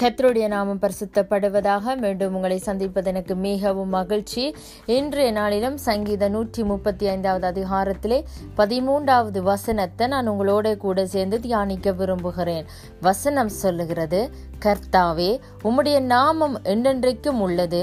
கத்தருடைய நாமம் பரிசுத்தப்படுவதாக மீண்டும் உங்களை சந்திப்பது எனக்கு மிகவும் மகிழ்ச்சி. இன்றைய நாளிலும் சங்கீத நூற்றி முப்பத்தி ஐந்தாவது அதிகாரத்திலே பதிமூன்றாவது வசனத்தை நான் உங்களோட கூட சேர்ந்து தியானிக்க விரும்புகிறேன். வசனம் சொல்லுகிறது கர்த்தாவே உம்முடைய நாமம் என்றென்றைக்கும் உள்ளது.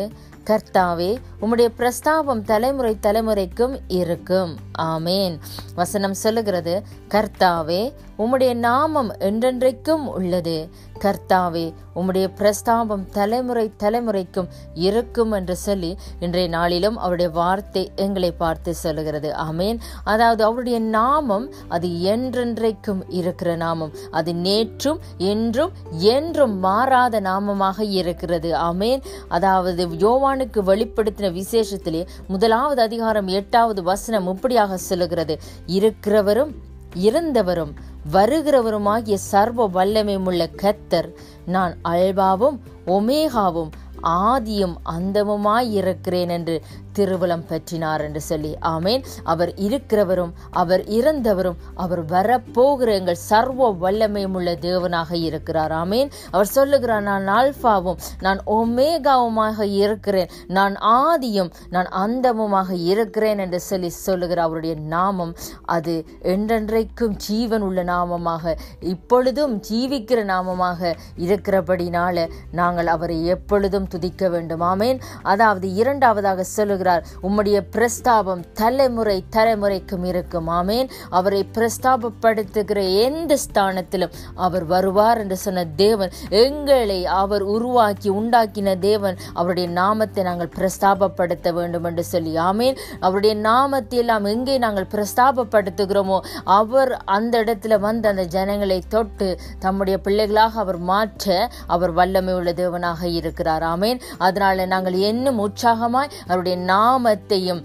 கர்த்தாவே உம்முடைய பிரஸ்தாபம் தலைமுறை தலைமுறைக்கும் இருக்கும். ஆமேன். வசனம் சொல்லுகிறது கர்த்தாவே உம்முடைய நாமம் என்றென்றைக்கும் உள்ளது. கர்த்தாவே உம்முடைய பிரஸ்தாபம் தலைமுறை தலைமுறைக்கும் இருக்கும் என்று சொல்லி இன்றைய நாளிலும் அவருடைய வார்த்தை எங்களை பார்த்து சொல்லுகிறது. ஆமேன். அதாவது அவருடைய நாமம் அது என்றென்றைக்கும் இருக்கிற நாமம். அது நேற்றும் என்றும் என்றும் மாறாத நாமமாக இருக்கிறது. ஆமேன். அதாவது யோவானுக்கு வெளிப்படுத்தின விசேஷத்திலே முதலாவது அதிகாரம் எட்டாவது வசனம் இப்படியாக சொல்லுகிறது. இருக்கிறவரும் இருந்தவரும் வருகிறவருமாகிய சர்வ வல்லமையுள்ள கத்தர் நான் அல்பாவும் ஒமேகாவும் ஆதியும் அந்தமுமாயிருக்கிறேன் என்று திருவலம் பற்றினார் என்று சொல்லி ஆமேன். அவர் இருக்கிறவரும் அவர் இறந்தவரும் அவர் வரப்போகிற எங்கள் சர்வ வல்லமையும் உள்ள தேவனாக இருக்கிறார். ஆமேன். அவர் சொல்லுகிறார் நான் ஆல்பாவும் நான் ஒமேகாவுமாக இருக்கிறேன். நான் ஆதியும் நான் அந்தமுமாக இருக்கிறேன் என்று சொல்லி சொல்லுகிற அவருடைய நாமம் அது என்றென்றைக்கும் ஜீவன் உள்ள நாமமாக இப்பொழுதும் ஜீவிக்கிற நாமமாக இருக்கிறபடினால நாங்கள் அவரை எப்பொழுதும் துதிக்க வேண்டும். ஆமேன். அதாவது இரண்டாவதாக சொல்லுகிற சொல்லுகிறார் உம்முடைய பிரஸ்தாபம் தலைமுறை தலைமுறைக்கும் இருக்கும். ஆமேன். அவரை பிரஸ்தாபப்படுத்துகிற எந்த ஸ்தானத்திலும் அவர் வருவார் என்று சொன்ன தேவன் எங்களை அவர் உருவாக்கி உண்டாக்கின தேவன் அவருடைய நாமத்தை நாங்கள் பிரஸ்தாபப்படுத்த வேண்டும் என்று சொல்லி. ஆமேன். அவருடைய நாமத்தை எல்லாம் எங்கே நாங்கள் பிரஸ்தாபப்படுத்துகிறோமோ அவர் அந்த இடத்துல வந்து அந்த ஜனங்களை தொட்டு தம்முடைய பிள்ளைகளாக அவர் மாற்ற அவர் வல்லமை உள்ள தேவனாக இருக்கிறார். ஆமேன். அதனால நாங்கள் இன்னும் உற்சாகமாய் அவருடைய நாமத்தையும்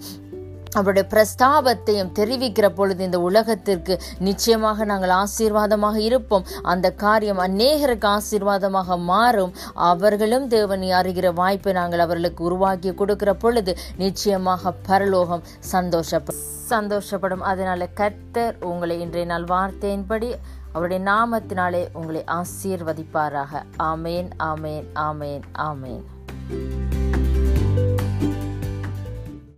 அவருடைய பிரஸ்தாபத்தையும் தெரிவிக்கிற பொழுது இந்த உலகத்திற்கு நிச்சயமாக நாங்கள் ஆசீர்வாதமாக இருப்போம். அந்த காரியம் அநேகருக்கு ஆசீர்வாதமாக மாறும். அவர்களும் தேவனை அறிகிற வாய்ப்பை நாங்கள் அவர்களுக்கு உருவாக்கி கொடுக்கிற பொழுது நிச்சயமாக பரலோகம் சந்தோஷப்படும் சந்தோஷப்படும். அதனால கர்த்தர் உங்களை இன்றைய நாள் வார்த்தையின்படி அவருடைய நாமத்தினாலே உங்களை ஆசீர்வதிப்பாராக. ஆமேன் ஆமேன் ஆமேன் ஆமேன்.